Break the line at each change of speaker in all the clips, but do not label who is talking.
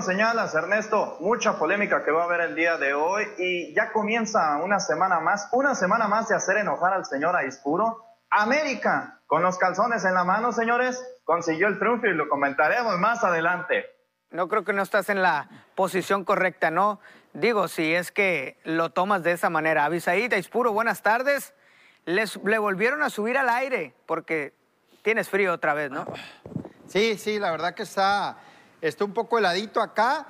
señalas, Ernesto, mucha polémica que va a haber el día de hoy y ya comienza una semana más, una semana más de hacer enojar al señor Aispuro. América, con los calzones en la mano, señores, consiguió el triunfo y lo comentaremos más adelante.
No creo que no estás en la posición correcta, ¿no? Digo, si es que lo tomas de esa manera. Avisaí, Aispuro, buenas tardes. Les, le volvieron a subir al aire porque tienes frío otra vez, ¿no?
Sí, sí, la verdad que está, está un poco heladito acá.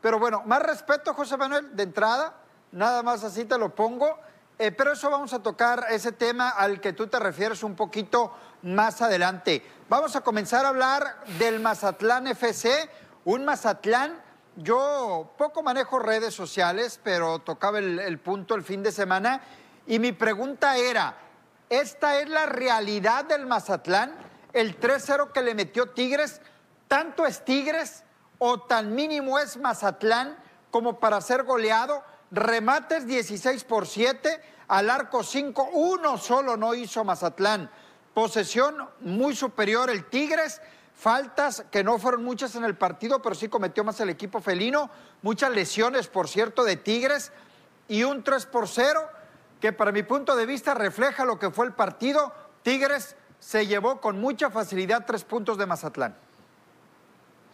Pero bueno, más respeto, José Manuel, de entrada. Nada más así te lo pongo. Eh, pero eso vamos a tocar ese tema al que tú te refieres un poquito más adelante. Vamos a comenzar a hablar del Mazatlán FC, un Mazatlán. Yo poco manejo redes sociales, pero tocaba el, el punto el fin de semana. Y mi pregunta era, ¿esta es la realidad del Mazatlán? El 3-0 que le metió Tigres, ¿tanto es Tigres o tan mínimo es Mazatlán como para ser goleado? Remates 16 por 7, al arco 5, uno solo no hizo Mazatlán. Posesión muy superior el Tigres, faltas que no fueron muchas en el partido, pero sí cometió más el equipo felino, muchas lesiones, por cierto, de Tigres y un 3 por 0 que para mi punto de vista refleja lo que fue el partido. Tigres se llevó con mucha facilidad tres puntos de Mazatlán.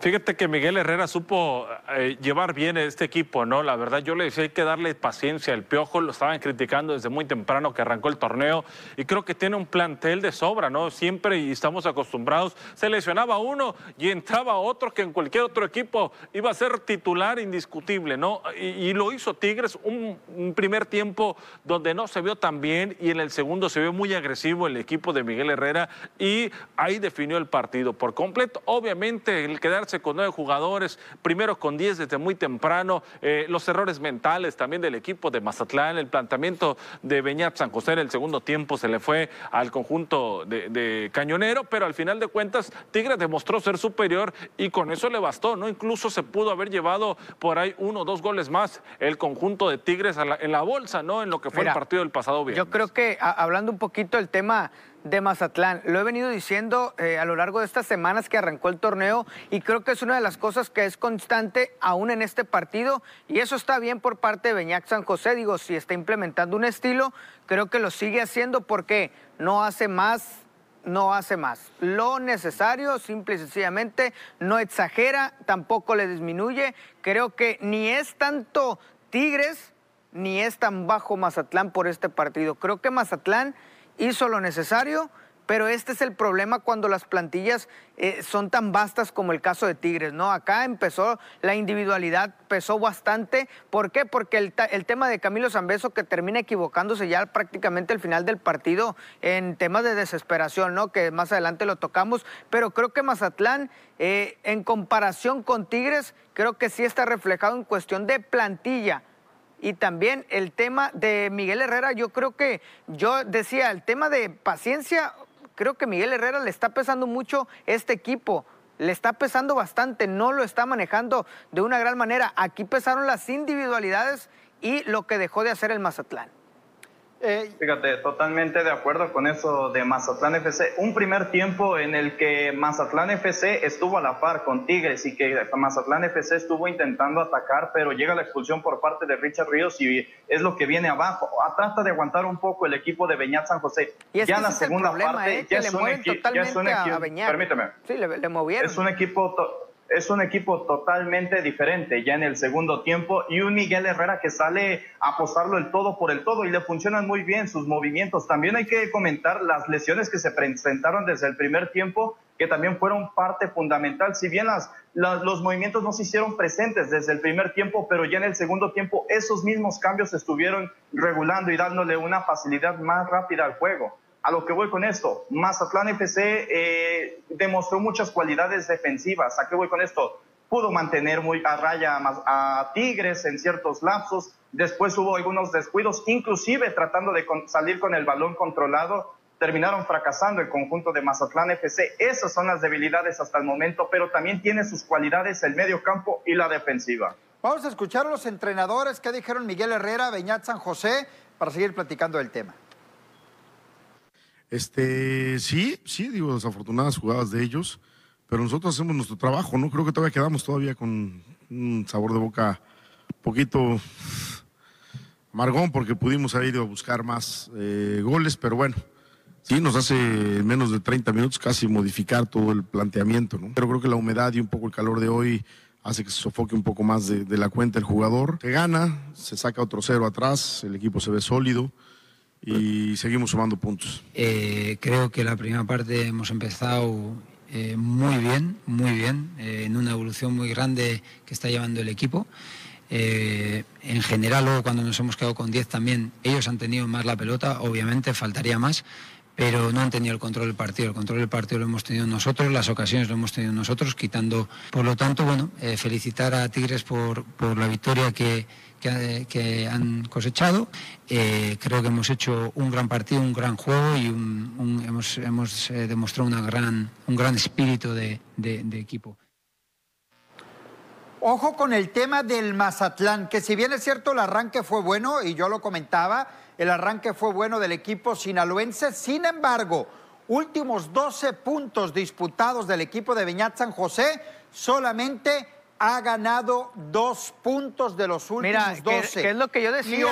Fíjate que Miguel Herrera supo eh, llevar bien este equipo, ¿no? La verdad, yo le decía hay que darle paciencia. El Piojo lo estaban criticando desde muy temprano que arrancó el torneo y creo que tiene un plantel de sobra, ¿no? Siempre estamos acostumbrados, se lesionaba uno y entraba otro que en cualquier otro equipo iba a ser titular indiscutible, ¿no? Y, y lo hizo Tigres, un, un, primer tiempo donde no se vio tan bien y en el segundo se vio muy agresivo el equipo de Miguel Herrera y ahí definió el partido por completo. Obviamente, el quedar con nueve jugadores, primero con diez desde muy temprano, eh, los errores mentales también del equipo de Mazatlán, el planteamiento de Beñat San José en el segundo tiempo se le fue al conjunto de, de, Cañonero, pero al final de cuentas Tigres demostró ser superior y con eso le bastó, ¿no? Incluso se pudo haber llevado por ahí uno o dos goles más el conjunto de Tigres la, en la bolsa, ¿no? En lo que fue Mira, el partido del pasado viernes.
Yo creo que a, hablando un poquito del tema de Mazatlán. Lo he venido diciendo eh, a lo largo de estas semanas que arrancó el torneo y creo que es una de las cosas que es constante aún en este partido y eso está bien por parte de Beñac San José. Digo, si está implementando un estilo, creo que lo sigue haciendo porque no hace más no hace más. Lo necesario, simple y sencillamente, no exagera, tampoco le disminuye. Creo que ni es tanto Tigres, ni es tan bajo Mazatlán por este partido. Creo que Mazatlán hizo lo necesario, pero este es el problema cuando las plantillas eh, son tan vastas como el caso de Tigres, ¿no? Acá empezó la individualidad, pesó bastante. ¿Por qué? Porque el, tema de Camilo Zambeso que termina equivocándose ya prácticamente al final del partido en temas de desesperación, ¿no? Que más adelante lo tocamos, pero creo que Mazatlán, eh, en comparación con Tigres, creo que sí está reflejado en cuestión de plantilla y también el tema de Miguel Herrera, yo creo que yo decía, el tema de paciencia, creo que Miguel Herrera le está pesando mucho este equipo. Le está pesando bastante, no lo está manejando de una gran manera. Aquí pesaron las individualidades y lo que dejó de hacer el Mazatlán.
Eh, Fíjate, totalmente de acuerdo con eso de Mazatlán FC. Un primer tiempo en el que Mazatlán FC estuvo a la par con Tigres y que Mazatlán FC estuvo intentando atacar, pero llega la expulsión por parte de Richard Ríos y es lo que viene abajo. Trata de aguantar un poco el equipo de Beñat San José.
Y es
ya
en
la segunda
problema,
parte,
eh, ya, es un equipo, ya, es un equipo.
Permíteme.
Sí, le, le movieron.
Es un equipo es un equipo totalmente diferente ya en el segundo tiempo y un Miguel Herrera que sale a apostarlo el todo por el todo y le funcionan muy bien sus movimientos. También hay que comentar las lesiones que se presentaron desde el primer tiempo que también fueron parte fundamental. Si bien las, las, los movimientos no se hicieron presentes desde el primer tiempo, pero ya en el segundo tiempo esos mismos cambios estuvieron regulando y dándole una facilidad más rápida al juego a lo que voy con esto, Mazatlán FC eh, demostró muchas cualidades defensivas. ¿A qué voy con esto? Pudo mantener muy a raya a, Tigres en ciertos lapsos. Después hubo algunos descuidos, inclusive tratando de salir con el balón controlado. Terminaron fracasando el conjunto de Mazatlán FC. Esas son las debilidades hasta el momento, pero también tiene sus cualidades el medio campo y la defensiva.
Vamos a escuchar a los entrenadores que dijeron Miguel Herrera, Beñat San José, para seguir platicando del tema.
Este, sí, sí, digo, desafortunadas jugadas de ellos, pero nosotros hacemos nuestro trabajo, ¿no? Creo que todavía quedamos todavía con un sabor de boca poquito amargón porque pudimos haber ido a buscar más eh, goles, pero bueno, sí, nos hace menos de 30 minutos casi modificar todo el planteamiento, ¿no? Pero creo que la humedad y un poco el calor de hoy hace que se sofoque un poco más de, de la cuenta el jugador. Se gana, se saca otro cero atrás, el equipo se ve sólido y seguimos sumando puntos.
Eh, creo que la primera parte hemos empezado eh, muy bien, muy bien, eh, en una evolución muy grande que está llevando el equipo. Eh, en general, luego cuando nos hemos quedado con 10 también, ellos han tenido más la pelota, obviamente faltaría más, pero no han tenido el control del partido. El control del partido lo hemos tenido nosotros, las ocasiones lo hemos tenido nosotros, quitando. Por lo tanto, bueno, eh, felicitar a Tigres por, por la victoria que, que, que han cosechado. Eh, creo que hemos hecho un gran partido, un gran juego y un- un- hemos, hemos eh, demostrado una gran, un gran espíritu de- de- de equipo.
Ojo con el tema del Mazatlán, que si bien es cierto el arranque fue bueno, y yo lo comentaba, el arranque fue bueno del equipo sinaloense, sin embargo, últimos 12 puntos disputados del equipo de Beñat San José, solamente ha ganado dos puntos de los últimos
Mira, que,
12.
que es lo que yo
Y
decía,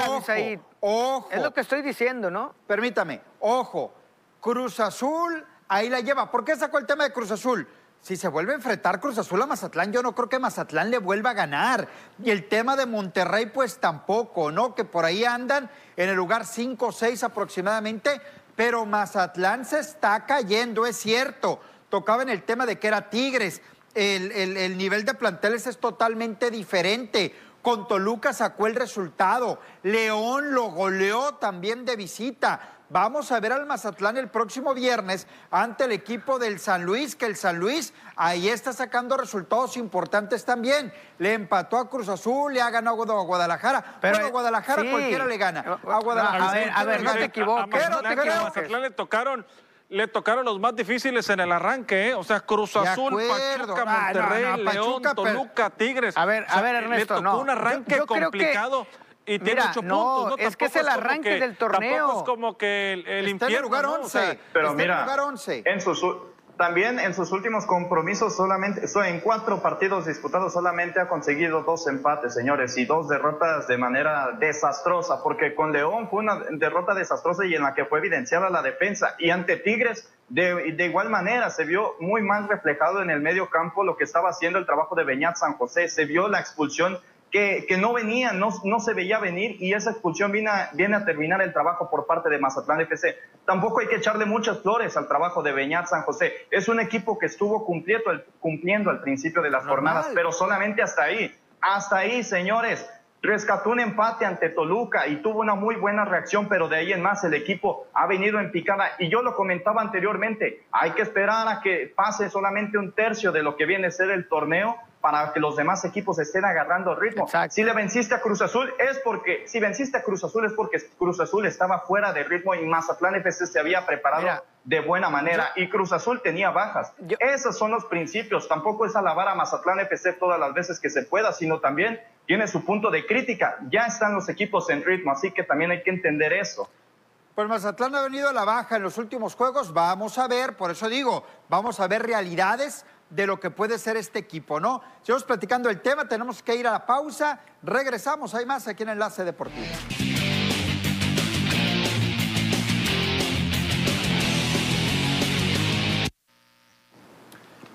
ojo,
Es lo que estoy diciendo, ¿no?
permítame, ojo, Cruz Azul, ahí la lleva. ¿Por qué sacó el tema de Cruz Azul? Si se vuelve a enfrentar Cruz Azul a Mazatlán, yo no creo que Mazatlán le vuelva a ganar. Y el tema de Monterrey, pues tampoco, ¿no? Que por ahí andan en el lugar 5 o 6 aproximadamente, pero Mazatlán se está cayendo, es cierto. Tocaba en el tema de que era Tigres. El, el- el nivel de planteles es totalmente diferente. Con Toluca sacó el resultado. León lo goleó también de visita. Vamos a ver al Mazatlán el próximo viernes ante el equipo del San Luis, que el San Luis ahí está sacando resultados importantes también. Le empató a Cruz Azul, le ha ganado a Guadalajara.
Pero,
bueno, a Guadalajara
sí.
cualquiera le gana. A Guadalajara
a ver, a no te equivoques,
Pero
no te
A. Mazatlán le tocaron, le tocaron los más difíciles en el arranque, ¿eh? O sea, Cruz Azul. Pachuca,
Ah, no,
Monterrey,
no,
León,
Pachuca, pero-
Toluca, Tigres.
A ver,
O
a ver, Ernesto,
le tocó
no.
un arranque
Yo- yo creo que-
complicado. Y tiene
Mira,
ocho
no,
puntos, ¿no?
es que es el arranque
que-
del torneo.
Tampoco es como que el, el
Está en el
infierno,
lugar
¿no? O
11.
sea,
Pero
Está en
mira,
el lugar 11.
en sus u- también en sus últimos compromisos solamente, so- en cuatro partidos disputados solamente ha conseguido dos empates, señores, y dos derrotas de manera desastrosa, porque con León fue una derrota desastrosa y en la que fue evidenciada la defensa, y ante Tigres de, de igual manera se vio muy mal reflejado en el medio campo lo que estaba haciendo el trabajo de Beñat San José, se vio la expulsión que, que no venía, no, no se veía venir y esa expulsión viene a, viene a terminar el trabajo por parte de Mazatlán FC. Tampoco hay que echarle muchas flores al trabajo de Beñat San José. Es un equipo que estuvo cumpliendo, al principio de las
Normal.
jornadas, pero solamente hasta ahí. Hasta ahí, señores. Rescató un empate ante Toluca y tuvo una muy buena reacción, pero de ahí en más el equipo ha venido en picada. Y yo lo comentaba anteriormente, hay que esperar a que pase solamente un tercio de lo que viene a ser el torneo para que los demás equipos estén agarrando ritmo.
Exacto.
Si le venciste a Cruz Azul es porque, si venciste a Cruz Azul es porque Cruz Azul estaba fuera de ritmo y Mazatlán FC se había preparado
Mira,
de buena manera y Cruz Azul tenía bajas.
Yo-
Esos son los principios. Tampoco es alabar a Mazatlán FC todas las veces que se pueda, sino también tiene su punto de crítica. Ya están los equipos en ritmo, así que también hay que entender eso.
Pues Mazatlán ha venido a la baja en los últimos juegos. Vamos a ver, por eso digo, vamos a ver realidades de lo que puede ser este equipo, ¿no? Seguimos platicando el tema, tenemos que ir a la pausa. Regresamos, hay más aquí en Enlace Deportivo.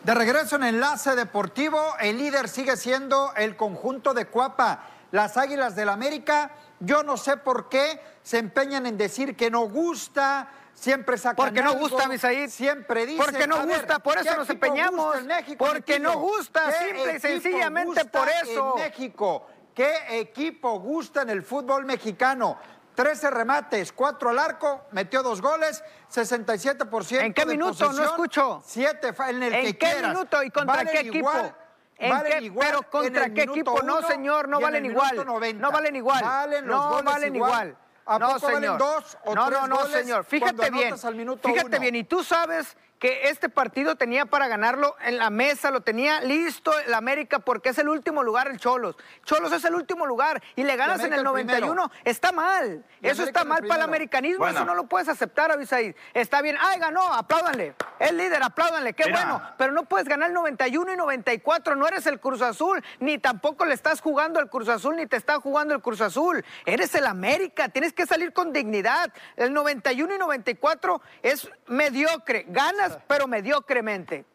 De regreso en Enlace Deportivo, el líder sigue siendo el conjunto de Cuapa. Las Águilas del América, yo no sé por qué se empeñan en decir que no gusta, siempre sacan
Porque no
algo,
gusta, Misaid.
Siempre dicen.
Porque no
ver,
gusta, por eso
¿qué
nos empeñamos.
en México,
Porque no gusta,
¿Qué
simple y sencillamente
gusta
por eso.
En México, ¿qué equipo gusta en el fútbol mexicano? 13 remates, 4 al arco, metió dos goles, 67%
¿En qué
de
minuto? No escucho.
7 en el
¿En
que
qué
quieras.
minuto y contra
Valen
qué equipo?
igual,
¿En
valen
qué-
igual
pero
en
contra qué equipo? No, señor, no valen igual.
minuto 90.
No valen igual.
Valen los
no
goles
valen igual.
¿A
no,
poco
señor.
valen dos o
no,
tres
no, no,
goles
señor. Fíjate bien.
al
Fíjate
uno?
bien. Y tú sabes que este partido tenía para ganarlo en la mesa, lo tenía listo el América porque es el último lugar el Cholos. Cholos es el último lugar y le ganas en el 91. está mal. Eso está mal para el americanismo. Eso no lo puedes aceptar, Avisaí. Está bien. Ay, ganó, apláudanle. Es líder, apláudanle. Qué bueno. Pero no puedes ganar el 91 y 94. No eres el Cruz Azul, ni tampoco le estás jugando al Cruz Azul, ni te está jugando el Cruz Azul. Eres el América. Tienes que salir con dignidad. El 91 y 94 es mediocre. Ganas pero mediocremente.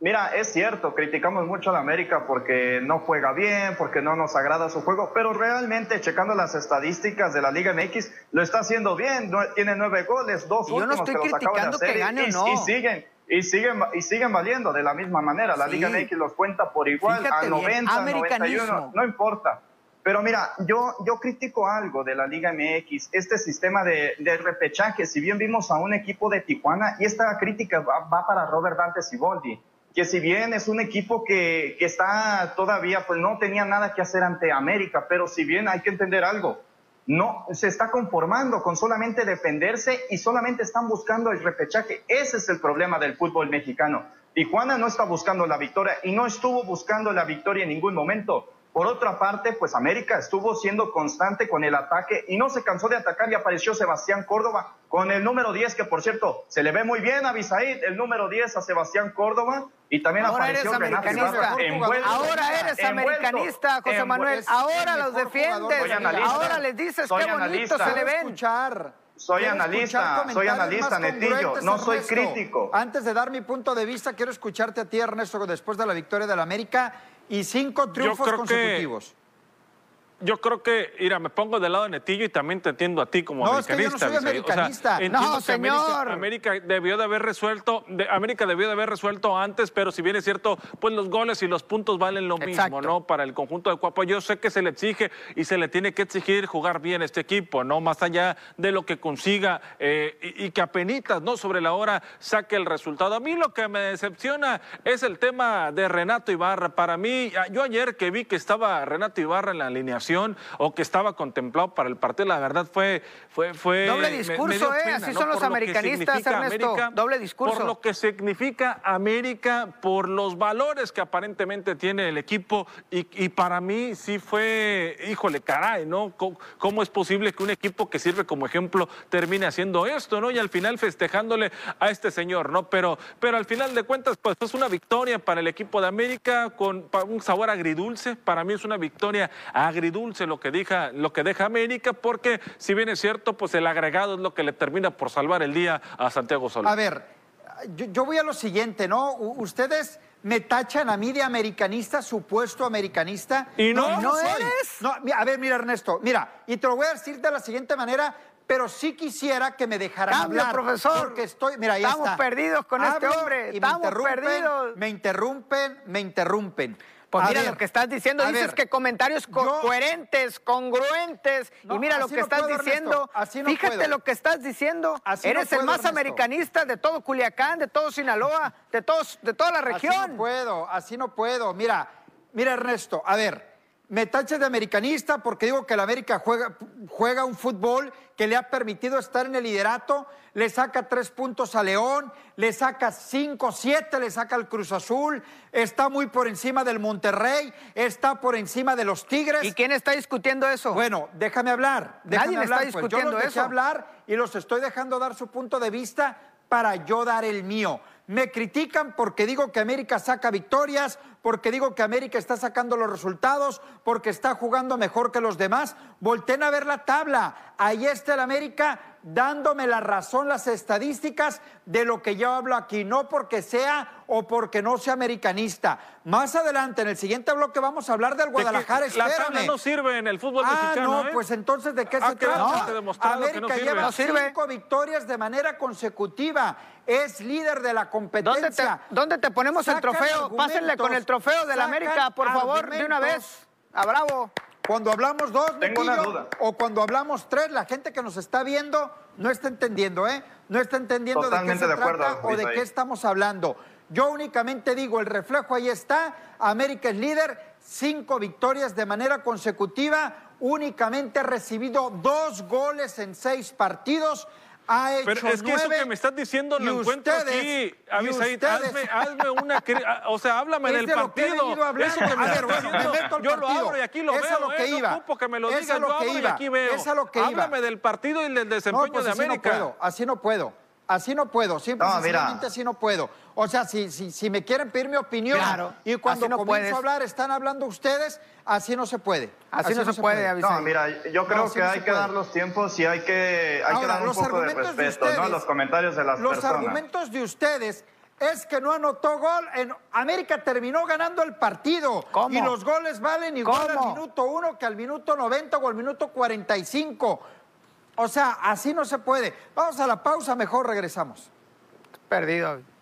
Mira, es cierto, criticamos mucho a la América porque no juega bien, porque no nos agrada su juego, pero realmente checando las estadísticas de la Liga MX, lo está haciendo bien, tiene nueve goles, dos últimos que los acaba de hacer y, y, siguen y siguen y siguen valiendo de la misma manera. La Liga MX los cuenta por igual a 90, 91, no importa. Pero mira, yo, critico algo de la Liga MX, este sistema de, de repechaje. Si bien vimos a un equipo de Tijuana, y esta crítica va, para Robert Dante Siboldi, que si bien es un equipo que, que, está todavía, pues no tenía nada que hacer ante América, pero si bien hay que entender algo, no se está conformando con solamente defenderse y solamente están buscando el repechaje. Ese es el problema del fútbol mexicano. Tijuana no está buscando la victoria y no estuvo buscando la victoria en ningún momento. Por otra parte, pues América estuvo siendo constante con el ataque y no se cansó de atacar y apareció Sebastián Córdoba con el número 10, que por cierto se le ve muy bien a Bisaid, el número 10 a Sebastián Córdoba y también
Ahora
apareció
eres americanista. Ahora eres americanista, José Manuel. Ahora los defiendes. Ahora les dices qué bonito se le ven.
Soy analista, soy analista, Netillo, no soy crítico.
Antes de dar mi punto de vista, quiero escucharte a ti, Ernesto, después de la victoria del América y cinco triunfos consecutivos.
Yo creo que, mira, me pongo del lado de Netillo y también te entiendo a ti como
no,
americanista.
Es que yo no soy americanista.
no, señor.
América, debió de haber resuelto, América debió de haber resuelto antes, pero si bien es cierto, pues los goles y los puntos valen lo mismo, ¿no? Para el conjunto de Cuapa. Yo sé que se le exige y se le tiene que exigir jugar bien este equipo, ¿no? Más allá de lo que consiga eh, y, que apenitas, ¿no? Sobre la hora saque el resultado. A mí lo que me decepciona es el tema de Renato Ibarra. Para mí, yo ayer que vi que estaba Renato Ibarra en la alineación, o que estaba contemplado para el partido, la verdad fue... fue, fue
Doble discurso, ¿eh? Así son los americanistas, Ernesto. Doble discurso.
Por lo que significa América, por los valores que aparentemente tiene el equipo y, para mí sí fue, híjole, caray, ¿no? ¿Cómo, es posible que un equipo que sirve como ejemplo termine haciendo esto, ¿no? Y al final festejándole a este señor, ¿no? Pero, pero al final de cuentas, pues es una victoria para el equipo de América con un sabor agridulce. Para mí es una victoria agridulce dulce lo que deja, lo que deja América, porque si bien es cierto, pues el agregado es lo que le termina por salvar el día a Santiago Solís.
A ver, yo, voy a lo siguiente, ¿no? ustedes me tachan a mí de americanista, supuesto americanista.
¿Y no? ¿No, eres?
No, a ver, mira, Ernesto, mira, y te lo voy a decir de la siguiente manera, pero sí quisiera que me dejaran hablar.
profesor.
Porque estoy, mira, ahí
Estamos perdidos con este hombre. Estamos perdidos.
Me interrumpen, me interrumpen.
Pues mira lo que estás diciendo, dices que comentarios coherentes, congruentes, y mira lo que estás diciendo. Fíjate lo que estás diciendo. Eres el más americanista de todo Culiacán, de todo Sinaloa, de, todos, de toda la región.
Así no puedo, así no puedo. Mira, mira Ernesto, a ver, me taches de americanista porque digo que el América juega, juega un fútbol que le ha permitido estar en el liderato, le saca tres puntos a León, le saca cinco, siete, le saca al Cruz Azul, está muy por encima del Monterrey, está por encima de los Tigres.
¿Y quién está discutiendo eso?
Bueno, déjame hablar. Déjame
Nadie
está
discutiendo
pues yo los
eso.
hablar y los estoy dejando dar su punto de vista para yo dar el mío. Me critican porque digo que América saca victorias, porque digo que América está sacando los resultados, porque está jugando mejor que los demás. Volten a ver la tabla. Ahí está el América dándome la razón las estadísticas de lo que yo hablo aquí, no porque sea o porque no sea americanista. Más adelante, en el siguiente bloque, vamos a hablar del Guadalajara.
La tabla no sirve en el fútbol
ah,
mexicano.
no,
¿eh?
pues entonces, ¿de qué
ah,
se trata?
América
lleva cinco victorias de manera consecutiva. Es líder de la competencia.
¿Dónde te, ponemos el trofeo? Pásenle con el trofeo de la América, por favor, de una vez. A bravo.
Cuando hablamos dos,
Tengo una duda.
o cuando hablamos tres, la gente que nos está viendo no está entendiendo, ¿eh? No está entendiendo de qué se trata o de qué estamos hablando. Yo únicamente digo, el reflejo ahí está, América es líder, cinco victorias de manera consecutiva, únicamente ha recibido dos goles en seis partidos, ha hecho
Pero es que eso
nueve
que me estás diciendo
y
lo encuentro
ustedes-
aquí.
y ustedes-
hazme, hazme una. ah, O sea, háblame del
de lo que
partido.
hablando.
Eso que me
A ver, bueno, me meto al
yo lo
partido.
abro y aquí lo
Es a
veo.
lo que
¿eh? No
iba.
ocupo que me lo digas.
lo
Yo
que
abro y
iba.
aquí veo.
Es a lo que iba.
Háblame del partido y del
No,
desempeño
pues
de
así
América.
no puedo, así no puedo. Así no puedo, simple y
No,
sencillamente así no puedo. O sea, si, si, si me quieren pedir mi opinión
Claro,
y cuando
no
comienzo
puedes.
a hablar están hablando ustedes, así no se puede.
Así no se puede, Avisaí.
No, mira, yo creo
No,
que
no
hay que
puede.
dar los tiempos y hay que, hay que
Ahora,
dar un
los
poco de
argumentos de
respeto, ¿no?
ustedes-
Los comentarios de las
Los
personas.
argumentos de ustedes es que no anotó gol. En América terminó ganando el partido.
¿Cómo?
Y los goles valen igual
¿Cómo?
al minuto 1 que al minuto 90 o al minuto 45. O sea, así no se puede. Vamos a la pausa, mejor regresamos.
Perdido.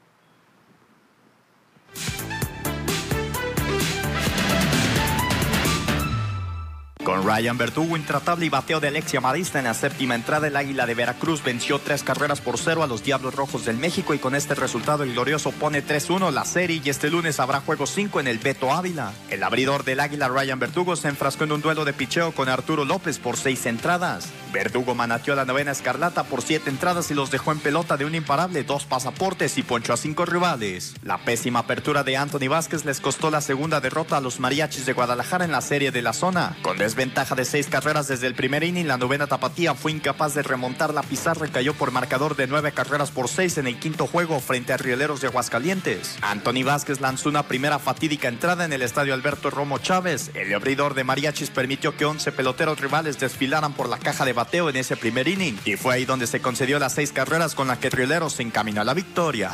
Con Ryan Verdugo intratable y bateo de Alexia Marista en la séptima entrada, el Águila de Veracruz venció tres carreras por cero a los Diablos Rojos del México y con este resultado el glorioso pone 3-1 la serie y este lunes habrá juego 5 en el Beto Ávila. El abridor del Águila Ryan Verdugo se enfrascó en un duelo de picheo con Arturo López por seis entradas. Verdugo manateó la novena escarlata por siete entradas y los dejó en pelota de un imparable, dos pasaportes y ponchó a cinco rivales. La pésima apertura de Anthony Vázquez les costó la segunda derrota a los mariachis de Guadalajara en la serie de la zona. Con desventaja de seis carreras desde el primer inning, la novena tapatía fue incapaz de remontar la pizarra y cayó por marcador de nueve carreras por seis en el quinto juego frente a Rieleros de Aguascalientes. Anthony Vázquez lanzó una primera fatídica entrada en el estadio Alberto Romo Chávez. El abridor de mariachis permitió que 11 peloteros rivales desfilaran por la caja de bateo en ese primer inning y fue ahí donde se concedió las seis carreras con las que Rieleros se encaminó a la victoria.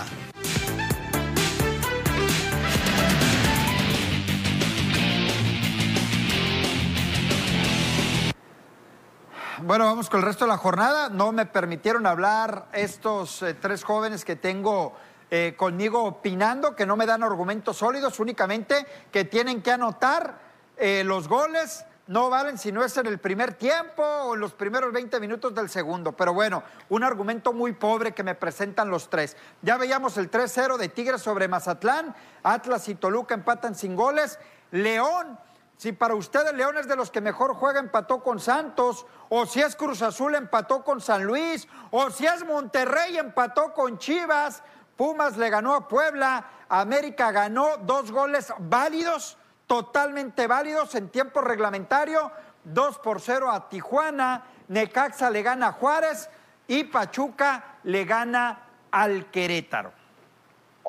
Bueno, vamos con el resto de la jornada. No me permitieron hablar estos eh, tres jóvenes que tengo eh, conmigo opinando, que no me dan argumentos sólidos, únicamente que tienen que anotar eh, los goles. No valen si no es en el primer tiempo o en los primeros 20 minutos del segundo. Pero bueno, un argumento muy pobre que me presentan los tres. Ya veíamos el 3-0 de Tigres sobre Mazatlán. Atlas y Toluca empatan sin goles. León si para ustedes León es de los que mejor juega, empató con Santos, o si es Cruz Azul, empató con San Luis, o si es Monterrey, empató con Chivas, Pumas le ganó a Puebla, América ganó dos goles válidos, totalmente válidos en tiempo reglamentario, 2 por 0 a Tijuana, Necaxa le gana a Juárez y Pachuca le gana al Querétaro.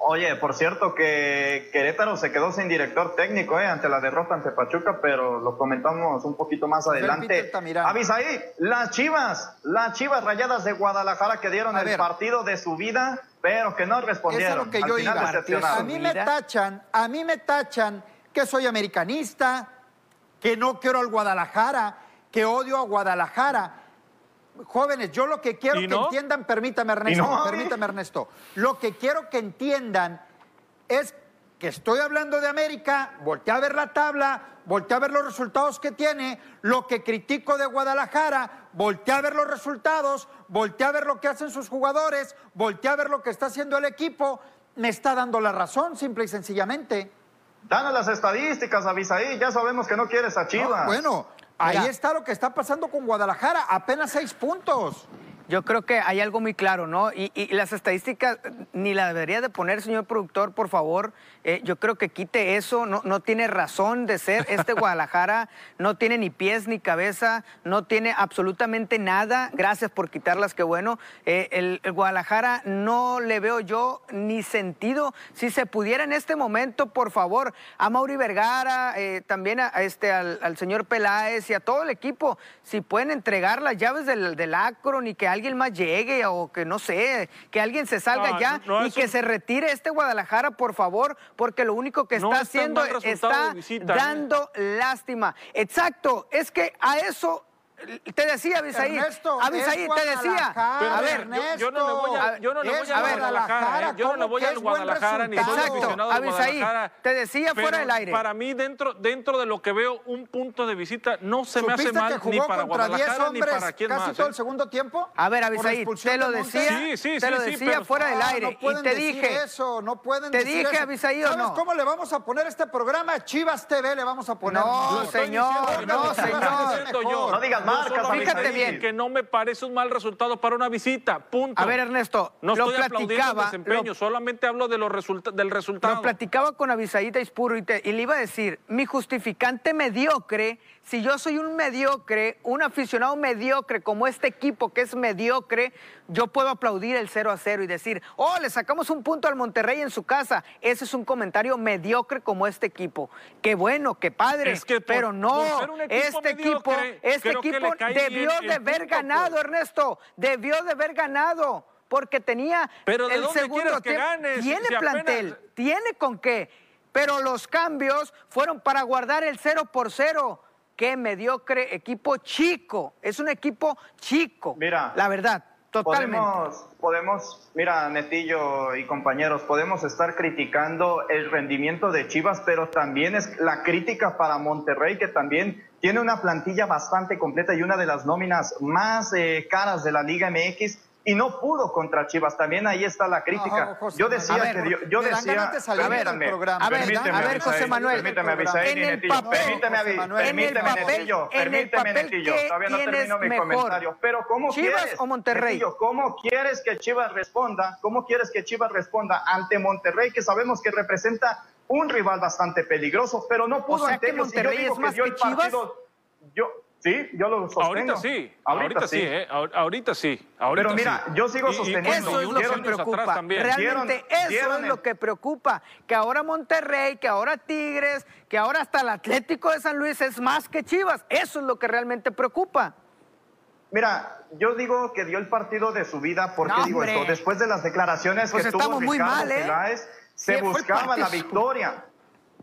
Oye, por cierto que Querétaro se quedó sin director técnico eh, ante la derrota ante Pachuca, pero lo comentamos un poquito más adelante.
Altamirano.
Avisaí, las Chivas, las Chivas rayadas de Guadalajara que dieron
A
el
ver.
partido de su vida, pero que no
Eso
respondieron.
es lo que
Al
yo
final
iba.
decepcionaron.
A mí me tachan, a mí me tachan que soy americanista, que no quiero al Guadalajara, que odio a Guadalajara. Jóvenes, yo lo que quiero
¿Y
que
no?
entiendan, permítame Ernesto,
no?
permítame Ernesto, lo que quiero que entiendan es que estoy hablando de América, volteé a ver la tabla, volteé a ver los resultados que tiene, lo que critico de Guadalajara, volteé a ver los resultados, volteé a ver lo que hacen sus jugadores, volteé a ver lo que está haciendo el equipo, me está dando la razón, simple y sencillamente.
Danos las estadísticas, Avisaí, ya sabemos que no quieres a
No,
Chivas.
bueno, ahí
Mira.
está lo que está pasando con Guadalajara, apenas seis puntos.
Yo creo que hay algo muy claro, ¿no? Y, y las estadísticas ni la debería de poner, señor productor, por favor. Eh, yo creo que quite eso, no, no tiene razón de ser. Este Guadalajara no tiene ni pies ni cabeza, no tiene absolutamente nada. Gracias por quitarlas, qué bueno. Eh, el, el Guadalajara no le veo yo ni sentido. Si se pudiera en este momento, por favor, a Mauri Vergara, eh, también a, a este, al, al señor Peláez y a todo el equipo, si pueden entregar las llaves del, del Acron y que alguien más llegue o que no sé, que alguien se salga
No,
ya
no,
y
eso-
que se retire este Guadalajara, por favor, porque lo único que está haciendo está
visita, ¿eh?
dando lástima. Exacto, es que a eso te decía, Abisaí,
Ernesto,
Abisaí, te decía, a ver,
yo- yo no le voy a- yo no le voy a Guadalajara, ¿eh? yo no le
¿cómo
voy al Guadalajara ni soy aficionado Guadalajara.
te decía fuera del aire.
Para mí, dentro, dentro de lo que veo, un punto de visita no se me hace
¿Supiste
mal ni para
contra 10
Guadalajara ni para quién
casi
más.
todo
¿eh?
el segundo tiempo?
A ver, Abisaí, te lo decía,
Sí, sí,
te lo
sí,
decía fuera del
No,
aire
no pueden
y te
decir
dije,
eso, no pueden
te
decir
dije,
eso.
Abisaí, ¿o
¿Sabes
no?
cómo le vamos a poner este programa? Chivas TV le vamos a poner.
No, señor, no, señor.
No digas marcas,
solo
Fíjate bien.
que no me parece un mal resultado para una visita. Punto.
A ver, Ernesto,
no
lo
estoy aplaudiendo el
platicaba,
desempeño,
lo-
solamente hablo de los resulta- del resultado.
Lo platicaba con Avisadita Ispuro y, te- y le iba a decir, mi justificante mediocre, si yo soy un mediocre, un aficionado mediocre como este equipo que es mediocre, yo puedo aplaudir el 0 a 0 y decir, oh, le sacamos un punto al Monterrey en su casa. Ese es un comentario mediocre como este equipo. Qué bueno, qué padre,
Es que por-
pero no,
equipo
este equipo, este equipo
cae
debió de haber ganado. Ernesto, debió de haber ganado. Porque tenía
Pero ¿de
el
dónde
segundo
que? Si-
Tiene
apenas-
plantel, tiene con qué. Pero los cambios fueron para guardar el cero por cero. Qué mediocre equipo chico. Es un equipo chico.
Mira,
La verdad, totalmente.
Podemos, podemos, mira, Netillo y compañeros, podemos estar criticando el rendimiento de Chivas, pero también es la crítica para Monterrey, que también tiene una plantilla bastante completa y una de las nóminas más eh, caras de la Liga MX. Y no pudo contra Chivas. También ahí está la crítica.
José
yo decía
ver,
que yo, yo decía.
programa.
A ver,
permíteme,
a ver, José Manuel.
Permíteme,
En
Abisaín y
el papel,
permíteme,
José Manuel.
En el
permíteme, Netillo,
en
permíteme, Netillo.
¿qué-
Todavía no termino mi
mejor?
comentario. Pero ¿cómo
¿Chivas
quieres?
o Monterrey?
Netillo, ¿Cómo quieres que Chivas responda? ¿Cómo quieres que Chivas responda ante Monterrey, que sabemos que representa un rival bastante peligroso, pero no pudo
sea
ante
que
ellos? Y yo
Monterrey
digo
es más que
el
Chivas.
partido- Yo, sí, yo lo sostengo.
Ahorita sí, ahorita, sí, ¿eh? Ahor- ahorita sí. ahorita
Pero mira,
sí.
yo sigo
Y- y
sosteniendo,
bueno,
Eso
y
es lo que preocupa. Realmente
Dieron-
eso
dieron
es
el-
lo que preocupa. Que ahora Monterrey, que ahora Tigres, que ahora hasta el Atlético de San Luis es más que Chivas. Eso es lo que realmente preocupa.
Mira, yo digo que dio el partido de su vida. ¿Por qué
No,
digo esto? Después de las declaraciones
Pues
que tuvo
estamos muy
Ricardo
mal, ¿eh?
Peláez, se
Sí,
buscaba la victoria.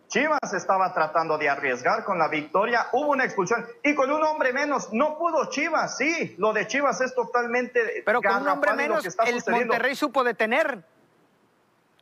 Chivas estaba tratando de arriesgar con la victoria, hubo una expulsión y con un hombre menos no pudo Chivas, sí, lo de Chivas es totalmente
Pero con un hombre menos, el. Monterrey supo detener.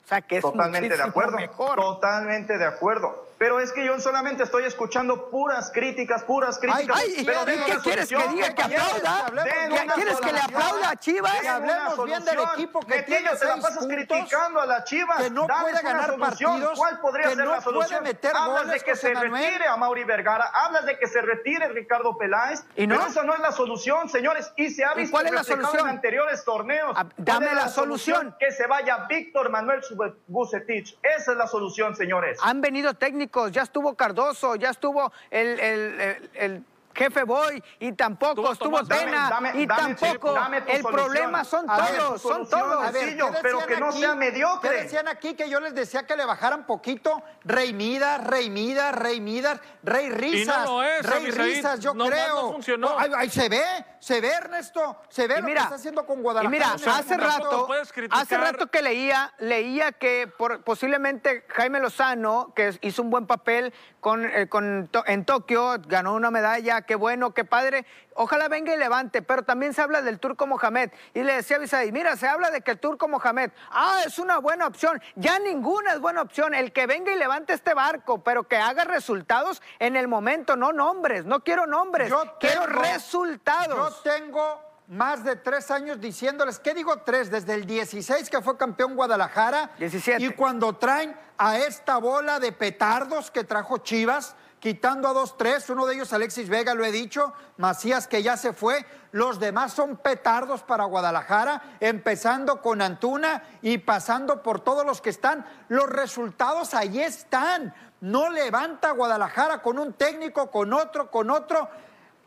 O sea, que es
Totalmente de acuerdo,
mejor.
totalmente de acuerdo. Pero es que yo solamente estoy escuchando puras críticas, puras críticas.
Ay, ay,
pero
¿y qué quieres que
solución,
diga? ¿Que aplauda?
Den
¿Qué
una
quieres que le
solución.
aplauda a Chivas?
Que hablemos bien del
solución.
equipo que
Netillo,
tiene
te la pasas
puntos,
criticando a las Chivas.
que no puede ganar
solución.
partidos,
¿Cuál podría
que
ser
no
la solución?
puede meter
Hablas
goles,
de que
José
se
Manuel.
retire a Mauri Vergara, hablas de que se retire Ricardo Peláez,
¿Y no?
pero eso no es la solución, señores, y se ha
¿Y
visto
cuál es la solución?
en anteriores torneos.
Ah,
¿Cuál
dame la solución.
Que se vaya Víctor Manuel Bucetich. Esa es la solución, señores.
Han venido técnicos, ya estuvo Cardoso, ya estuvo el, el- el- el jefe Boy y tampoco
Estuvo.
Tena
Dame- dame-
y
dame
tampoco. el
solución.
problema son
A ver,
todos, son todos.
a ver, sencillo,
¿qué
pero
decían
que no sea mediocre.
¿Qué decían aquí que yo les decía que le bajaran poquito? Rey Midas, Rey Midas, Rey Midas, Rey Risas.
lo es,
Rey Risas, yo
nomás
creo.
no
ahí se ve, se ve, Ernesto. Se ve
Y
lo
mira,
que está haciendo con
y
Guadalajara.
mira,
O sea,
hace rato, hace rato que leía, leía que por- posiblemente Jaime Lozano, que hizo un buen papel con, eh, con To- en Tokio, ganó una medalla, qué bueno, qué padre. Ojalá venga y levante, pero también se habla del Turco Mohamed. Y le decía a Bisaí, mira, se habla de que el Turco Mohamed, ah, es una buena opción. Ya ninguna es buena opción. El que venga y levante este barco, pero que haga resultados en el momento, no nombres. No quiero nombres,
Yo
quiero
tengo-
resultados.
Yo tengo más de tres años diciéndoles, ¿qué digo tres? Desde el 16 que fue campeón Guadalajara.
17.
Y cuando traen a esta bola de petardos que trajo Chivas, quitando a dos, tres, uno de ellos Alexis Vega, lo he dicho, Macías que ya se fue, los demás son petardos para Guadalajara, empezando con Antuna y pasando por todos los que están. Los resultados ahí están. No levanta Guadalajara con un técnico, con otro, con otro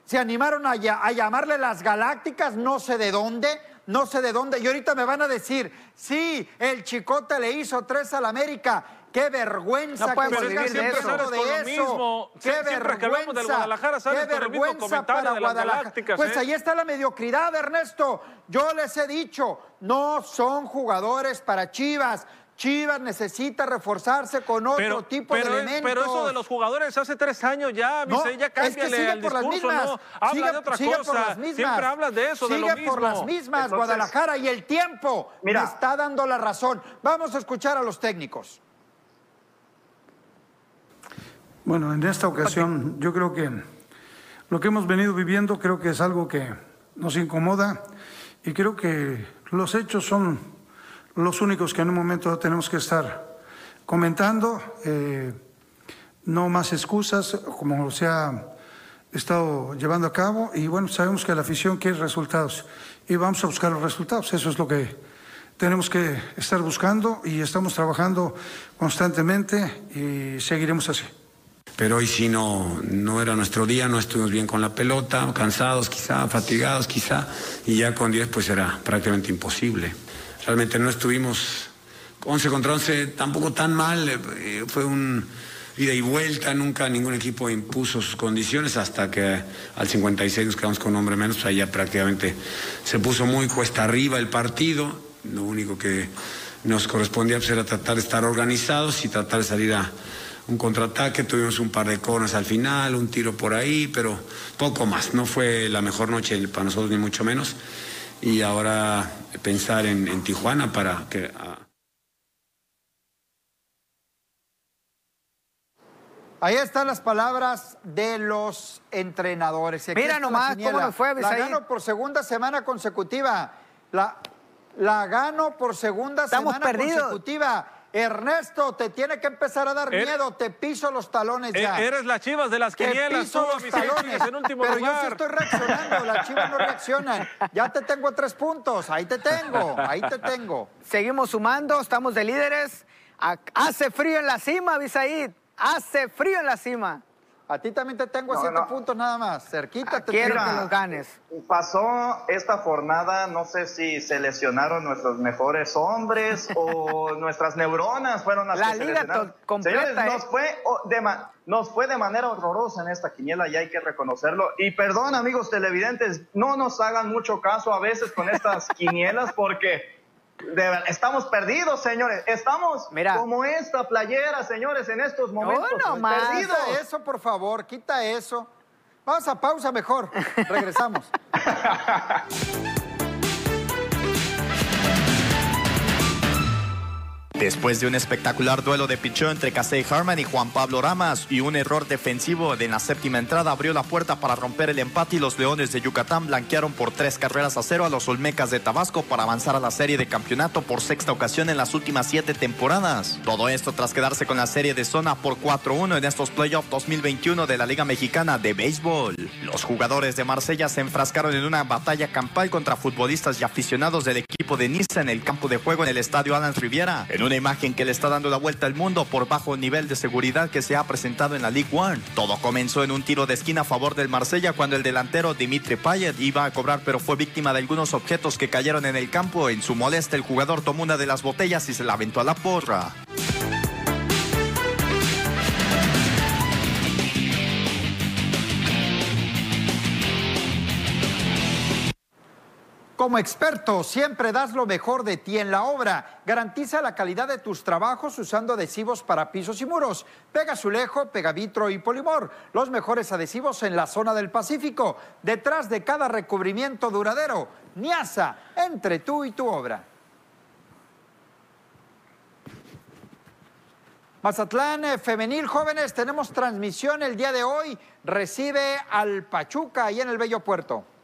se animaron a, a llamarle las galácticas, no sé de dónde, no sé de dónde. Y ahorita me van a decir, sí, el Chicote le hizo tres al América. Qué vergüenza
No
que sigan
de eso.
hablando
Siempre sales con lo mismo.
Qué
siempre que
vergüenza.
hablamos del Guadalajara sales
qué
con el mismo
vergüenza para
de
Guadalajara. Pues
¿eh?
ahí está la mediocridad, Ernesto. Yo les he dicho, no son jugadores para Chivas. Chivas necesita reforzarse con otro tipo
pero,
de elementos.
pero eso de los jugadores hace tres años ya,
No,
ya
es que
cámbiale
sigue
el
por las mismas.
no, habla
sigue,
de otra
sigue
cosa,
por las mismas.
siempre hablas de eso, de
sigue
lo mismo.
por las mismas,
Entonces-
Guadalajara, y el tiempo
Mira.
me está dando la razón. Vamos a escuchar a los técnicos.
Bueno, en esta ocasión yo creo que lo que hemos venido viviendo creo que es algo que nos incomoda y creo que los hechos son los únicos que en un momento tenemos que estar comentando. eh, no más excusas, como se ha estado llevando a cabo y bueno, sabemos que la afición quiere resultados y vamos a buscar los resultados. Eso es lo que tenemos que estar buscando y estamos trabajando constantemente y seguiremos así.
Pero hoy sí no, no era nuestro día, no estuvimos bien con la pelota, cansados quizá, fatigados quizá, y ya con 10 pues era prácticamente imposible. Realmente no estuvimos 11 contra 11 tampoco tan mal, eh, fue un ida y vuelta, nunca ningún equipo impuso sus condiciones hasta que al 56 nos quedamos con un hombre menos, ahí ya prácticamente se puso muy cuesta arriba el partido, lo único que nos correspondía pues, era tratar de estar organizados y tratar de salir a un contraataque, tuvimos un par de corners al final, un tiro por ahí, pero poco más, no fue la mejor noche para nosotros ni mucho menos, y ahora pensar en, Tijuana para que...
Ahí están las palabras de los entrenadores.
Mira nomás cómo nos fue,
La gano por segunda semana consecutiva. La, la gano por segunda semana consecutiva. Ernesto, te tiene que empezar a dar er- miedo. Te piso los talones ya.
Eres las chivas de las quinielas.
Te piso los talones. En último Pero yo sí estoy reaccionando. Las chivas no reaccionan. Ya te tengo tres puntos. Ahí te tengo. Ahí te tengo.
Seguimos sumando. Estamos de líderes. Hace frío en la cima, Bisaid. Hace frío en la cima.
A ti también te tengo a siete puntos nada más. Cerquita te
Quiero que los ganes.
Pasó esta jornada, no sé si se lesionaron nuestros mejores hombres o nuestras neuronas fueron las
La
que
liga
se
completa.
Señores, nos, ¿eh? fue de nos fue de manera horrorosa en esta quiniela y hay que reconocerlo. Y perdón, amigos televidentes, no nos hagan mucho caso a veces con estas quinielas porque estamos perdidos, señores. Estamos como esta playera, señores, en estos momentos.
No, no perdidos. eso, por favor, quita eso. Vamos a pausa mejor. Regresamos.
Después de un espectacular duelo de pichón entre Casey Harman y Juan Pablo Ramas y un error defensivo en la séptima entrada abrió la puerta para romper el empate y los Leones de Yucatán blanquearon por tres carreras a cero a los Olmecas de Tabasco para avanzar a la serie de campeonato por sexta ocasión en las últimas siete temporadas. Todo esto tras quedarse con la serie de zona por 4-1 en estos playoffs 2021 de la Liga Mexicana de Béisbol. Los jugadores de Marsella se enfrascaron en una batalla campal contra futbolistas y aficionados del equipo de Niza en el campo de juego en el estadio Alan Riviera. Una imagen que le está dando la vuelta al mundo por bajo nivel de seguridad que se ha presentado en la League One. Todo comenzó en un tiro de esquina a favor del Marsella cuando el delantero Dimitri Payet iba a cobrar pero fue víctima de algunos objetos que cayeron en el campo. En su molestia el jugador tomó una de las botellas y se la aventó a la porra.
Como experto, siempre das lo mejor de ti en la obra. Garantiza la calidad de tus trabajos usando adhesivos para pisos y muros. Pega Azulejo, Pegavitro y Polimor. Los mejores adhesivos en la zona del Pacífico. Detrás de cada recubrimiento duradero. Niasa, entre tú y tu obra. Mazatlán eh, Femenil Jóvenes, tenemos transmisión el día de hoy. Recibe al Pachuca ahí en el Bello Puerto.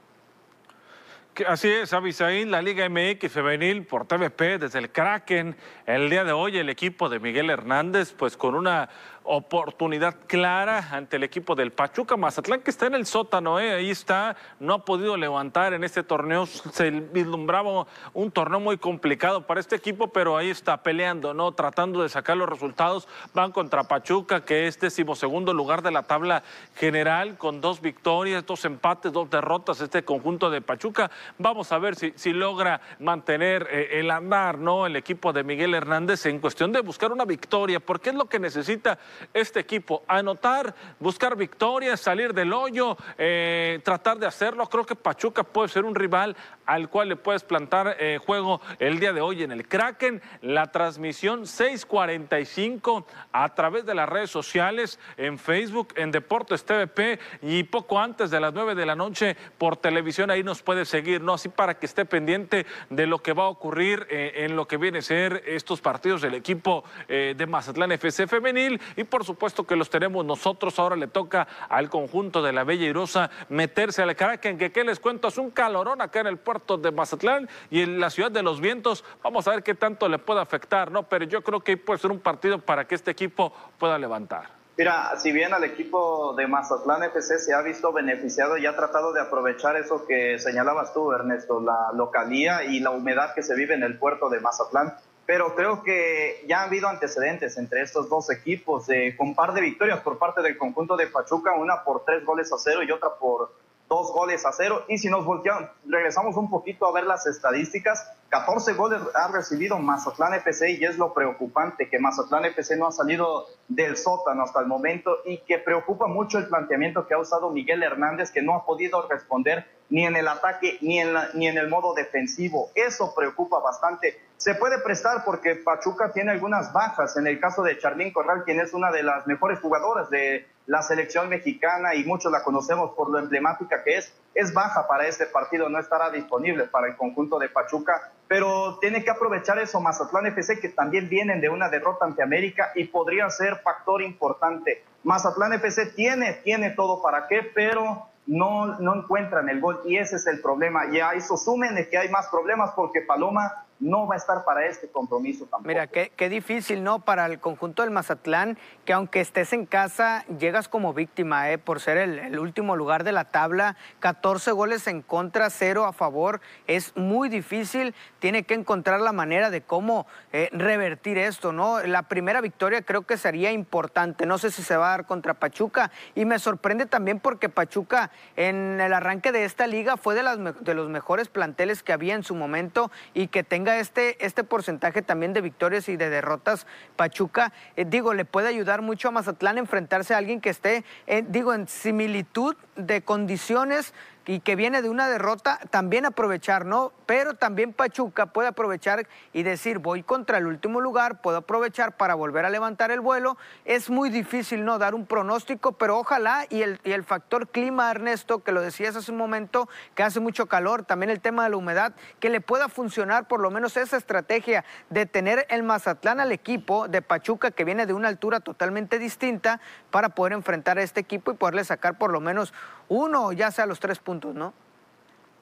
Así es, Abisaín, la Liga MX femenil por TVP desde el Kraken. El día de hoy el equipo de Miguel Hernández, pues con una oportunidad clara ante el equipo del Pachuca Mazatlán, que está en el sótano, ¿eh? ahí está, no ha podido levantar en este torneo, se vislumbraba un torneo muy complicado para este equipo, pero ahí está peleando, ¿no? Tratando de sacar los resultados, van contra Pachuca, que es decimosegundo lugar de la tabla general, con dos victorias, dos empates, dos derrotas, este conjunto de Pachuca. Vamos a ver si, si logra mantener eh, el andar, ¿no? El equipo de Miguel Hernández en cuestión de buscar una victoria, porque es lo que necesita este equipo. Anotar, buscar victorias, salir del hoyo, eh, tratar de hacerlo. Creo que Pachuca puede ser un rival al cual le puedes plantar eh, juego el día de hoy en el Kraken. La transmisión 645 a través de las redes sociales, en Facebook, en Deportes TVP y poco antes de las 9 de la noche por televisión. Ahí nos puede seguir, ¿no? Así para que esté pendiente de lo que va a ocurrir eh, en lo que viene a ser estos partidos del equipo de Mazatlán FC Femenil y por supuesto que los tenemos nosotros. Ahora le toca al conjunto de la Bella Irosa meterse al Kraken, que qué les cuento, es un calorón acá en el puerto de Mazatlán y en la ciudad de los vientos. Vamos a ver qué tanto le puede afectar, ¿no? Pero yo creo que puede ser un partido para que este equipo pueda levantar.
Mira, si bien al equipo de Mazatlán FC se ha visto beneficiado y ha tratado de aprovechar eso que señalabas tú, Ernesto, la localía y la humedad que se vive en el puerto de Mazatlán, pero creo que ya ha habido antecedentes entre estos dos equipos, eh, con par de victorias por parte del conjunto de Pachuca, una por tres goles a cero y otra por dos goles a cero. Y si nos volteamos, regresamos un poquito a ver las estadísticas, 14 goles ha recibido Mazatlán FC y es lo preocupante que Mazatlán FC no ha salido del sótano hasta el momento y que preocupa mucho el planteamiento que ha usado Miguel Hernández que no ha podido responder ni en el ataque ni en, ni en el modo defensivo. Eso preocupa bastante. Se puede prestar porque Pachuca tiene algunas bajas. En el caso de Charlín Corral, quien es una de las mejores jugadoras de la selección mexicana y muchos la conocemos por lo emblemática que es, es baja para este partido, no estará disponible para el conjunto de Pachuca pero tiene que aprovechar eso Mazatlán FC que también vienen de una derrota ante América y podría ser factor importante. Mazatlán FC tiene, tiene todo para qué, pero no, no encuentran el gol y ese es el problema. Y a eso sumen de que hay más problemas porque Paloma no va a estar para este compromiso tampoco.
Mira, qué, difícil, ¿no? Para el conjunto del Mazatlán, que aunque estés en casa, llegas como víctima, ¿eh? Por ser el, último lugar de la tabla, 14 goles en contra, cero a favor, es muy difícil, tiene que encontrar la manera de cómo eh, revertir esto, ¿no? La primera victoria creo que sería importante, no sé si se va a dar contra Pachuca, y me sorprende también porque Pachuca en el arranque de esta liga fue de, de los mejores planteles que había en su momento y que tenga este, este porcentaje también de victorias y de derrotas, Pachuca, eh, digo, le puede ayudar mucho a Mazatlán enfrentarse a alguien que esté, eh, digo, en similitud de condiciones y que viene de una derrota, también aprovechar, ¿no? Pero también Pachuca puede aprovechar y decir, voy contra el último lugar, puedo aprovechar para volver a levantar el vuelo. Es muy difícil, ¿no? Dar un pronóstico, pero ojalá, y el, y el factor clima, Ernesto, que lo decías hace un momento, que hace mucho calor, también el tema de la humedad, que le pueda funcionar por lo menos esa estrategia de tener el Mazatlán al equipo de Pachuca, que viene de una altura totalmente distinta, para poder enfrentar a este equipo y poderle sacar por lo menos uno, ya sea los tres puntos, ¿no?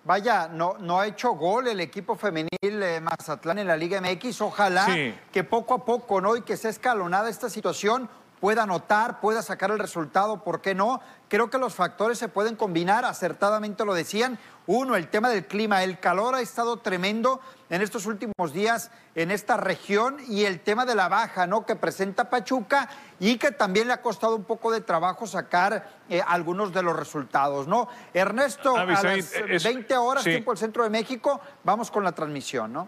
Vaya, no, no ha hecho gol el equipo femenil eh, Mazatlán en la Liga MX. Ojalá sí. que poco a poco, ¿no? Y que sea escalonada esta situación, pueda anotar, pueda sacar el resultado, ¿por qué no? Creo que los factores se pueden combinar, acertadamente lo decían. Uno, el tema del clima. El calor ha estado tremendo en estos últimos días en esta región y el tema de la baja, ¿no? Que presenta Pachuca y que también le ha costado un poco de trabajo sacar eh, algunos de los resultados, ¿no? Ernesto, a, a las es, 20 horas, sí. tiempo del centro de México, vamos con la transmisión, ¿no?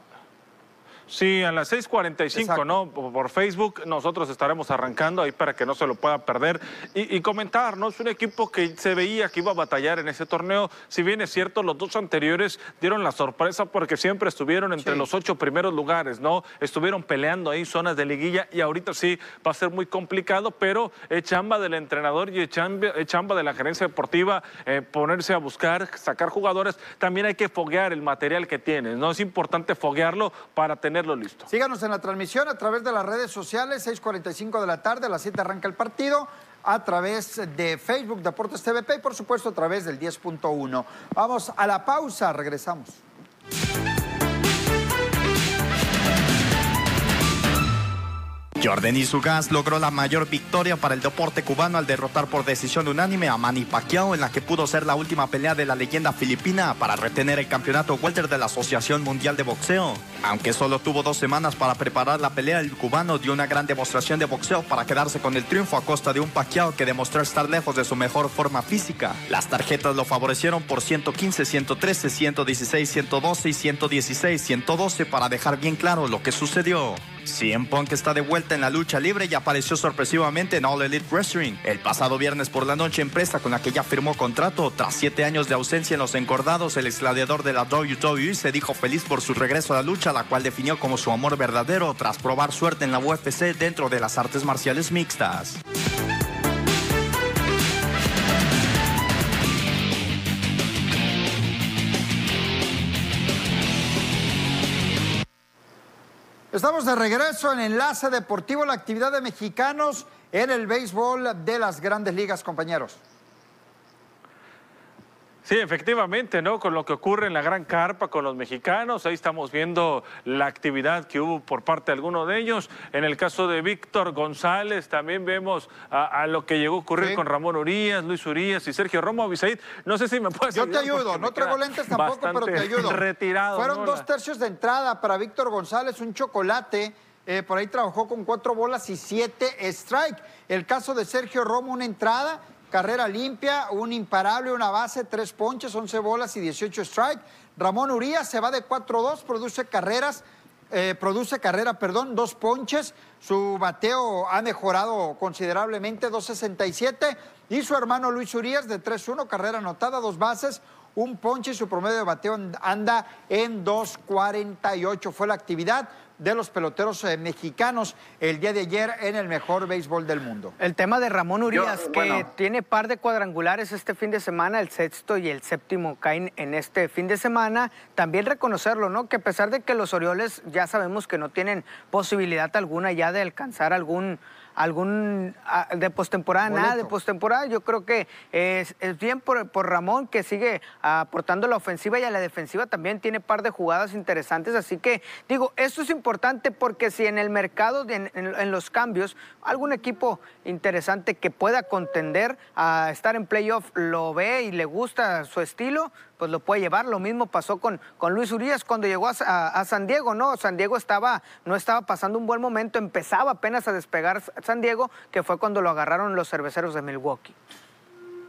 Sí, a las 6:45, ¿no? Por Facebook nosotros estaremos arrancando ahí para que no se lo pueda perder. Y, y comentar, ¿no? Es un equipo que se veía que iba a batallar en ese torneo. Si bien es cierto, los dos anteriores dieron la sorpresa porque siempre estuvieron entre sí. los ocho primeros lugares, ¿no? Estuvieron peleando ahí zonas de liguilla y ahorita sí va a ser muy complicado, pero es chamba del entrenador y es chamba, es chamba de la gerencia deportiva eh, ponerse a buscar, sacar jugadores. También hay que foguear el material que tienes, ¿no? Es importante foguearlo para tener
Síganos en la transmisión a través de las redes sociales, 6.45 de la tarde, a las 7 arranca el partido, a través de Facebook Deportes TVP y por supuesto a través del 10.1. Vamos a la pausa, regresamos.
Jordan Izugas logró la mayor victoria para el deporte cubano al derrotar por decisión unánime a Manny Pacquiao en la que pudo ser la última pelea de la leyenda filipina para retener el campeonato welter de la Asociación Mundial de Boxeo. Aunque solo tuvo dos semanas para preparar la pelea, el cubano dio una gran demostración de boxeo para quedarse con el triunfo a costa de un Pacquiao que demostró estar lejos de su mejor forma física. Las tarjetas lo favorecieron por 115, 113, 116, 112 y 116, 112 para dejar bien claro lo que sucedió. CM Punk está de vuelta en la lucha libre y apareció sorpresivamente en All Elite Wrestling. El pasado viernes por la noche, empresa con la que ya firmó contrato. Tras siete años de ausencia en los encordados, el ex gladiador de la WWE se dijo feliz por su regreso a la lucha, la cual definió como su amor verdadero tras probar suerte en la UFC dentro de las artes marciales mixtas.
Estamos de regreso en Enlace Deportivo, la actividad de mexicanos en el béisbol de las grandes ligas, compañeros.
Sí, efectivamente, ¿no? Con lo que ocurre en la Gran Carpa con los mexicanos, ahí estamos viendo la actividad que hubo por parte de alguno de ellos. En el caso de Víctor González, también vemos a, lo que llegó a ocurrir con Ramón Urias, Luis Urias y Sergio Romo Abisaid. No sé si me puedes
Yo te ayudo, no traigo lentes tampoco, pero te ayudo.
Retirado.
Fueron dos tercios de entrada para Víctor González, un chocolate. Eh, por ahí trabajó con cuatro bolas y siete strike. El caso de Sergio Romo, una entrada carrera limpia, un imparable, una base, tres ponches, 11 bolas y 18 strike. Ramón Urias se va de 4-2, produce carreras, eh, produce carrera, perdón, dos ponches. Su bateo ha mejorado considerablemente, 2.67. Y su hermano Luis Urias de 3-1, carrera anotada, dos bases, un ponche y su promedio de bateo anda en 2.48. Fue la actividad de los peloteros eh, mexicanos el día de ayer en el mejor béisbol del mundo.
El tema de Ramón Urias, que tiene par de cuadrangulares este fin de semana, el sexto y el séptimo caen en este fin de semana. También reconocerlo, ¿no? Que a pesar de que los Orioles ya sabemos que no tienen posibilidad alguna ya de alcanzar algún algún de postemporada, nada de postemporada. Yo creo que es, bien por, Ramón que sigue aportando la ofensiva y a la defensiva también tiene par de jugadas interesantes. Así que digo, esto es importante porque si en el mercado, en los cambios, algún equipo interesante que pueda contender a estar en playoff lo ve y le gusta su estilo, pues lo puede llevar. Lo mismo pasó con, con Luis Urias cuando llegó a, San Diego, ¿no? San Diego estaba, no estaba pasando un buen momento, empezaba apenas a despegar San Diego, que fue cuando lo agarraron los cerveceros de Milwaukee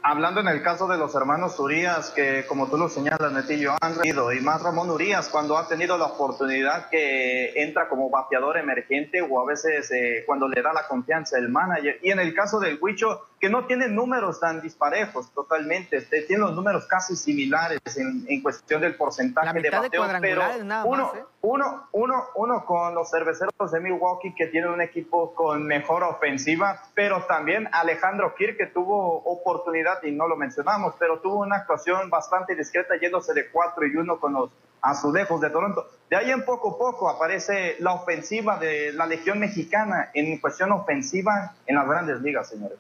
hablando en el caso de los hermanos Urias, que como tú lo señalas, Netillo, han reído, y más Ramón Urias, cuando ha tenido la oportunidad que entra como bateador emergente o a veces eh, cuando le da la confianza el manager. Y en el caso del Huicho, que no tiene números tan disparejos totalmente, este, tiene los números casi similares en, en cuestión del porcentaje de bateo, pero uno, ¿eh? uno, uno, uno con los cerveceros de Milwaukee que tienen un equipo con mejor ofensiva, pero también Alejandro Kirk que tuvo oportunidad y no lo mencionamos, pero tuvo una actuación bastante discreta yéndose de 4 y 1 con los azulejos de Toronto. De ahí en poco a poco aparece la ofensiva de la Legión Mexicana en cuestión ofensiva en las grandes ligas, señores.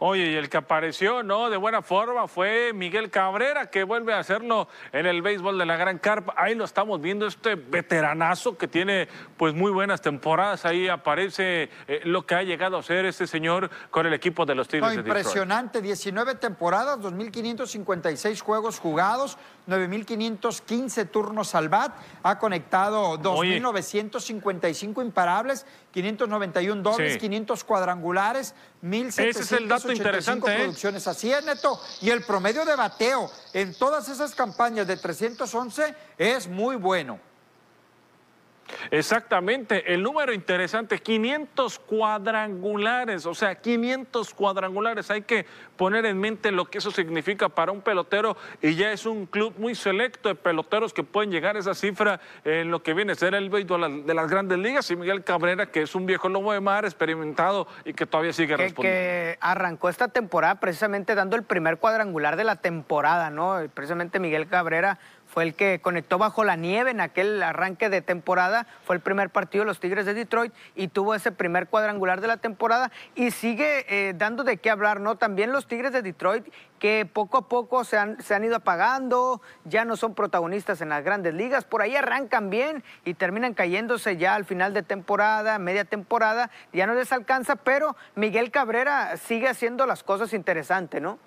Oye, y el que apareció, ¿no? De buena forma fue Miguel Cabrera, que vuelve a hacerlo en el béisbol de la Gran Carpa. Ahí lo estamos viendo, este veteranazo que tiene pues muy buenas temporadas. Ahí aparece eh, lo que ha llegado a ser este señor con el equipo de los Tigres
no, Impresionante, 19 temporadas, 2.556 juegos jugados, 9.515 turnos al bat. Ha conectado 2.955 imparables, 591 dobles, 500 cuadrangulares, 1.785 ¿eh? producciones. Así es, Neto. Y el promedio de bateo en todas esas campañas de 311 es muy bueno.
Exactamente, el número interesante, 500 cuadrangulares, o sea, 500 cuadrangulares. Hay que poner en mente lo que eso significa para un pelotero y ya es un club muy selecto de peloteros que pueden llegar a esa cifra en lo que viene a ser el béisbol de las grandes ligas y Miguel Cabrera, que es un viejo lobo de mar, experimentado y que todavía sigue respondiendo.
Que arrancó esta temporada precisamente dando el primer cuadrangular de la temporada, ¿no? Precisamente Miguel Cabrera fue el que conectó bajo la nieve en aquel arranque de temporada, fue el primer partido de los Tigres de Detroit y tuvo ese primer cuadrangular de la temporada y sigue eh, dando de qué hablar, ¿no? También los Tigres de Detroit que poco a poco se han, se han ido apagando, ya no son protagonistas en las grandes ligas, por ahí arrancan bien y terminan cayéndose ya al final de temporada, media temporada, ya no les alcanza, pero Miguel Cabrera sigue haciendo las cosas interesantes, ¿no?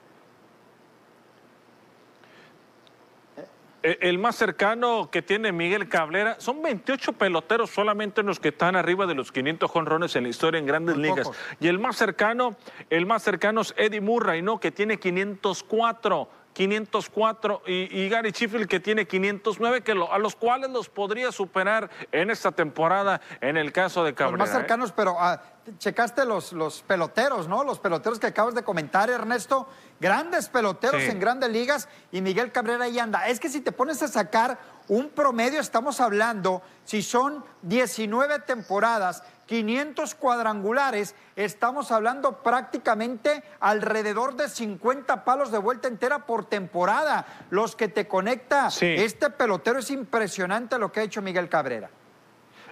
El más cercano que tiene Miguel Cabrera, son 28 peloteros solamente los que están arriba de los 500 jonrones en la historia en grandes ligas. Y el más cercano, el más cercano es Eddie Murray, ¿no? Que tiene 504. 504 y, Gary Sheffield que tiene 509, que a los cuales los podría superar en esta temporada en el caso de Cabrera.
Los más cercanos, ¿eh? pero ah, checaste los, los peloteros, ¿no? Los peloteros que acabas de comentar, Ernesto. Grandes peloteros en grandes ligas y Miguel Cabrera ahí anda. Es que si te pones a sacar un promedio, estamos hablando, si son 19 temporadas, 500 cuadrangulares, estamos hablando prácticamente alrededor de 50 palos de vuelta entera por temporada. Los que te conecta. Este pelotero es impresionante lo que ha hecho Miguel Cabrera.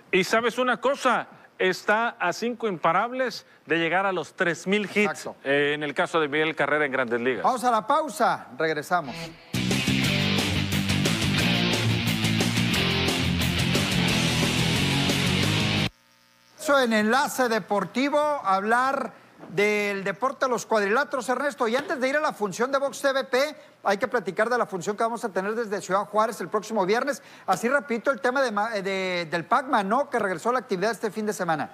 Y sabes una cosa, está a cinco imparables de llegar a los 3.000 hits
Exacto.
eh, en el caso de Miguel Carrera en Grandes Ligas.
Vamos a la pausa, regresamos. Eso en Enlace Deportivo, hablar del deporte de los cuadriláteros, Ernesto. Y antes de ir a la función de Vox TVP, hay que platicar de la función que vamos a tener desde Ciudad Juárez el próximo viernes. Así repito el tema de de- del Pac-Man, ¿no? Que regresó a la actividad este fin de semana.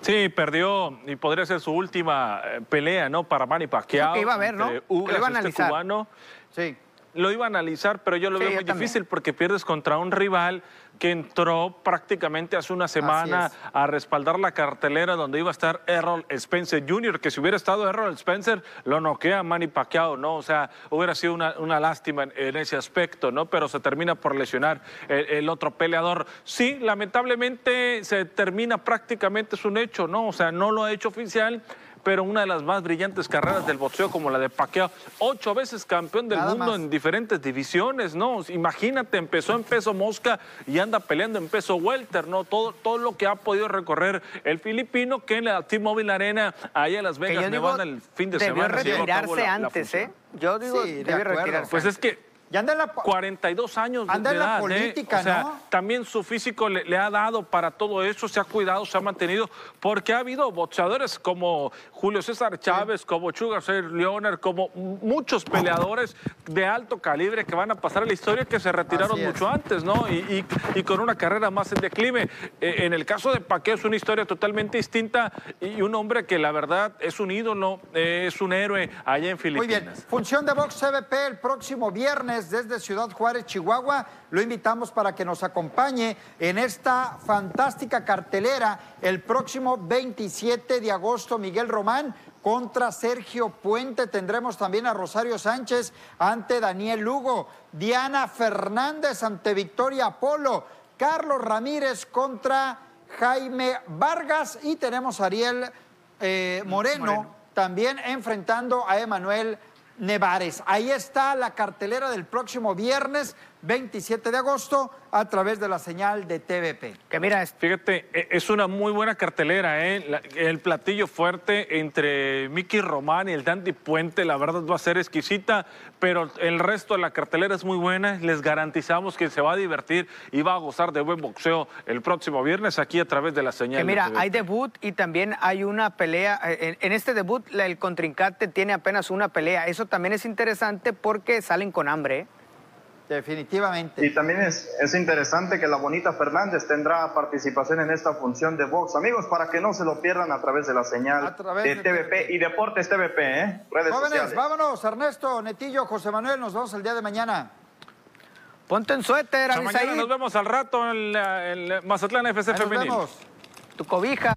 Sí, perdió y podría ser su última eh, pelea, ¿no? Para Manny Pacquiao.
Que iba a ver, ¿no? Que lo
Ugas,
iba a
este
analizar.
cubano.
Sí.
Lo iba a analizar, pero yo lo
Sí,
veo
yo
muy
también.
difícil porque pierdes contra un rival que entró prácticamente hace una semana a respaldar la cartelera donde iba a estar Errol Spencer Jr., que si hubiera estado Errol Spencer, lo noquea Manny Pacquiao, ¿no? O sea, hubiera sido una, una lástima en, en ese aspecto, ¿no? Pero se termina por lesionar el, el otro peleador. Sí, lamentablemente se termina prácticamente, es un hecho, ¿no? O sea, no lo ha hecho oficial, pero una de las más brillantes carreras del boxeo como la de Pacquiao, ocho veces campeón del
Nada
mundo
más.
en diferentes divisiones, ¿no? Imagínate, empezó en peso mosca y anda peleando en peso welter, ¿no? Todo, todo lo que ha podido recorrer el filipino que en la T-Mobile Arena, allá en Las Vegas, Nevada, el fin de
debió
semana. se cabo
retirarse
la- la
antes. ¿eh? Yo digo,
Sí, de
debió
acuerdo.
retirarse.
Pues es que
Y anda en la...
42 años de,
Anda en la
edad, ¿eh?
política,
O sea,
¿no?
también su físico le, le ha dado para todo eso, se ha cuidado, se ha mantenido, porque ha habido boxeadores como Julio César Chávez, como Sugar Ray Leonard, como muchos peleadores de alto calibre que van a pasar a la historia que se retiraron mucho antes, ¿no? Y, y- y con una carrera más en declive. Eh, en el caso de Paqueo es una historia totalmente distinta y un hombre que la verdad es un ídolo, eh, es un héroe allá en
Muy
Filipinas.
bien, función de Vox CBP el próximo viernes desde Ciudad Juárez, Chihuahua. Lo invitamos para que nos acompañe en esta fantástica cartelera el próximo 27 de agosto. Miguel Román contra Sergio Puente. Tendremos también a Rosario Sánchez ante Daniel Lugo. Diana Fernández ante Victoria Apolo. Carlos Ramírez contra Jaime Vargas. Y tenemos a Ariel eh, Moreno,
Moreno.
también enfrentando a Emanuel Nevares. Ahí está la cartelera del próximo viernes 27 de agosto a través de la señal de TVP.
Que mira, es-
Fíjate, e- es una muy buena cartelera, ¿eh? La- el platillo fuerte entre Mickey Román y el Dandy Puente, la verdad va a ser exquisita, pero el resto de la cartelera es muy buena. Les garantizamos que se va a divertir y va a gozar de buen boxeo el próximo viernes aquí a través de la señal.
que mira,
de TVP.
hay debut y también hay una pelea. eh, En, en este debut, el contrincante tiene apenas una pelea. Eso también es interesante porque salen con hambre. ¿eh?
Definitivamente.
Y también es, es interesante que la bonita Fernández tendrá participación en esta función de box. Amigos, para que no se lo pierdan a través de la señal
A través
de
de
TVP
TVP.
y Deportes TVP, ¿eh? Redes
Jóvenes,
sociales.
vámonos. Ernesto, Netillo, José Manuel, nos vemos el día de mañana.
Ponte en suéter,
Hasta mañana nos vemos al rato en, la- en la Mazatlán FC
Ahí nos vemos.
tu cobija.